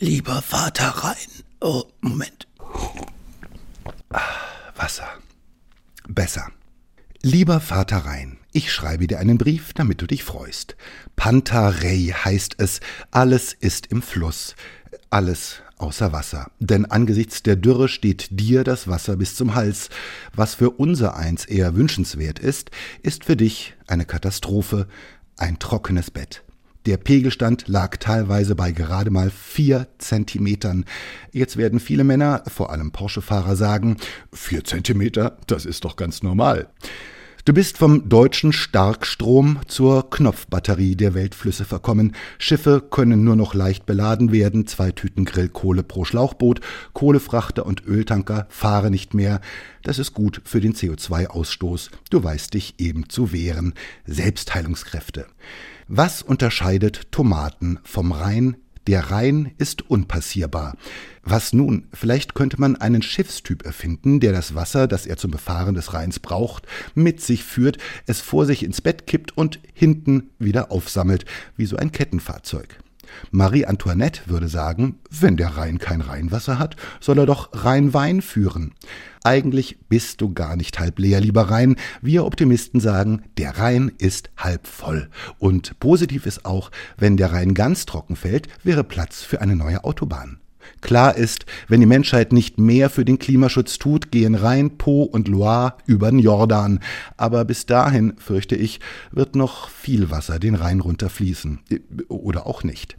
Lieber Vater Rhein. Oh, Moment. Wasser. Besser. Lieber Vater Rhein, ich schreibe dir einen Brief, damit du dich freust. Pantarei heißt es, alles ist im Fluss. Alles außer Wasser. Denn angesichts der Dürre steht dir das Wasser bis zum Hals. Was für unser eins eher wünschenswert ist, ist für dich eine Katastrophe, ein trockenes Bett. Der Pegelstand lag teilweise bei gerade mal vier Zentimetern. Jetzt werden viele Männer, vor allem Porsche-Fahrer, sagen, vier Zentimeter, das ist doch ganz normal. Du bist vom deutschen Starkstrom zur Knopfbatterie der Weltflüsse verkommen. Schiffe können nur noch leicht beladen werden, zwei Tüten Grillkohle pro Schlauchboot, Kohlefrachter und Öltanker fahren nicht mehr. Das ist gut für den CO2-Ausstoß. Du weißt dich eben zu wehren. Selbstheilungskräfte. Was unterscheidet Tomaten vom Rhein? Der Rhein ist unpassierbar. Was nun? Vielleicht könnte man einen Schiffstyp erfinden, der das Wasser, das er zum Befahren des Rheins braucht, mit sich führt, es vor sich ins Bett kippt und hinten wieder aufsammelt, wie so ein Kettenfahrzeug. Marie Antoinette würde sagen, wenn der Rhein kein Rheinwasser hat, soll er doch Rheinwein führen. Eigentlich bist du gar nicht halb leer, lieber Rhein. Wir Optimisten sagen, der Rhein ist halb voll. Und positiv ist auch, wenn der Rhein ganz trocken fällt, wäre Platz für eine neue Autobahn. Klar ist, wenn die Menschheit nicht mehr für den Klimaschutz tut, gehen Rhein, Po und Loire über den Jordan. Aber bis dahin, fürchte ich, wird noch viel Wasser den Rhein runterfließen. Oder auch nicht.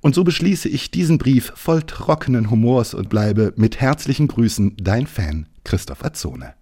Und so beschließe ich diesen Brief voll trockenen Humors und bleibe mit herzlichen Grüßen dein Fan Christoph Azzone.